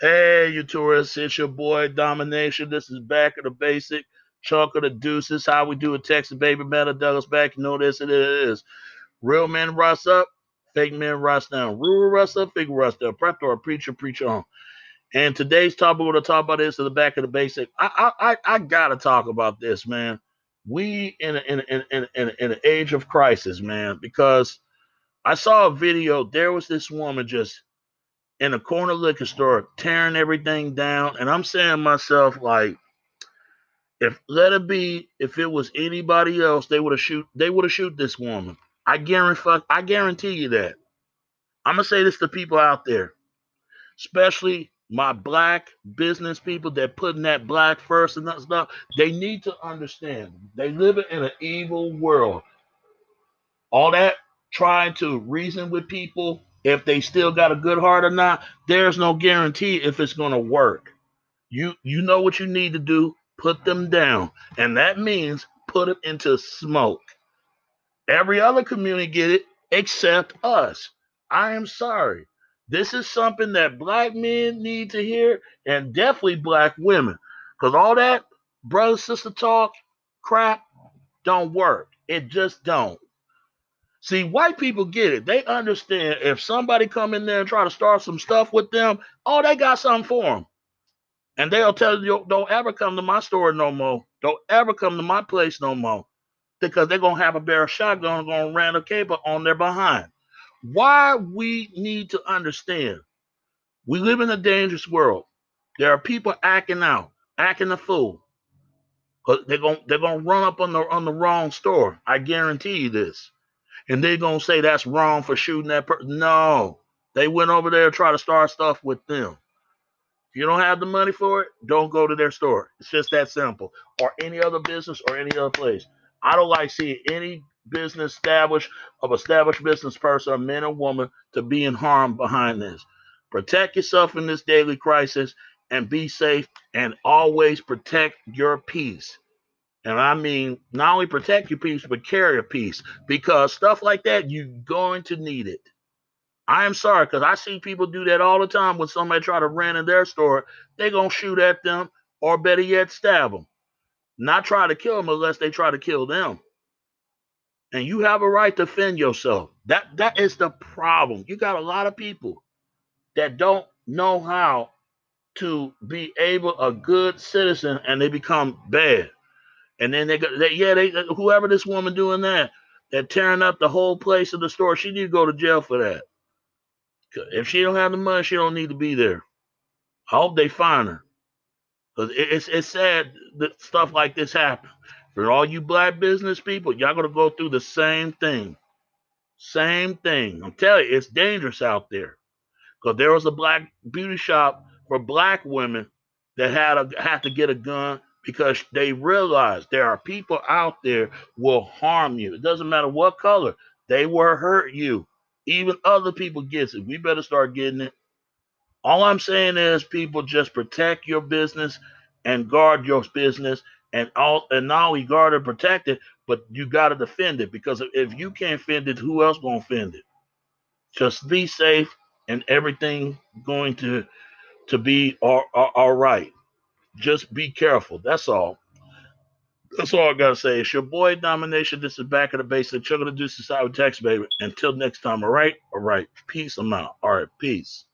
Hey, you tourists, it's your boy Domination. This is back of the basic. Chunk of the deuces. How we do a Texas baby metal Douglas back. You know this it is. Real men rust up, fake men rust down. Rural rust up, fake rust down. Prep or preacher, preacher on. And today's topic we're gonna talk about this in the back of the basic. I I I, I gotta talk about this, man. We in a, in a, in a, in, in an age of crisis, man, because I saw a video. There was this woman just in a corner liquor store tearing everything down. And I'm saying myself, like, if let it be, if it was anybody else, they would have shoot they would have shoot this woman. I guarantee I guarantee you that. I'm gonna say this to people out there, especially my black business people that putting that black first and that stuff. They need to understand they live in an evil world. All that trying to reason with people if they still got a good heart or not, there's no guarantee if it's going to work. You you know what you need to do, put them down. And that means put them into smoke. Every other community get it except us. I am sorry. This is something that black men need to hear and definitely black women. Cuz all that brother sister talk crap don't work. It just don't. See, white people get it. They understand if somebody come in there and try to start some stuff with them, oh, they got something for them. And they'll tell you, don't ever come to my store no more. Don't ever come to my place no more. Because they're going to have a bear shotgun going to ram a cable on their behind. Why we need to understand, we live in a dangerous world. There are people acting out, acting a fool. They're going they're gonna run up on the on the wrong store. I guarantee you this and they're gonna say that's wrong for shooting that person. No, they went over there to try to start stuff with them. If you don't have the money for it, don't go to their store. It's just that simple. Or any other business or any other place. I don't like seeing any business established of established business person, a man or woman, to be in harm behind this. Protect yourself in this daily crisis and be safe and always protect your peace. And I mean, not only protect your peace, but carry a piece because stuff like that, you're going to need it. I am sorry because I see people do that all the time when somebody try to rent in their store. They're going to shoot at them or better yet, stab them. Not try to kill them unless they try to kill them. And you have a right to defend yourself. That That is the problem. You got a lot of people that don't know how to be able a good citizen and they become bad. And then they go, they, yeah, they uh, whoever this woman doing that, they're tearing up the whole place of the store. She need to go to jail for that. If she don't have the money, she don't need to be there. I hope they find her. Cause it's it's sad that stuff like this happen. For all you black business people, y'all gonna go through the same thing. Same thing. I'm telling you, it's dangerous out there. Cause there was a black beauty shop for black women that had a had to get a gun because they realize there are people out there will harm you. It doesn't matter what color, they will hurt you. Even other people get it. We better start getting it. All I'm saying is people just protect your business and guard your business and all and not only guard and protect it, but you gotta defend it because if you can't fend it, who else gonna fend it? Just be safe and everything going to to be all, all, all right. Just be careful. That's all. That's all I gotta say. It's your boy Domination. This is back of the. Chuck of the Deuce Society text, baby. Until next time, all right? All right. Peace. I'm out. All right. Peace.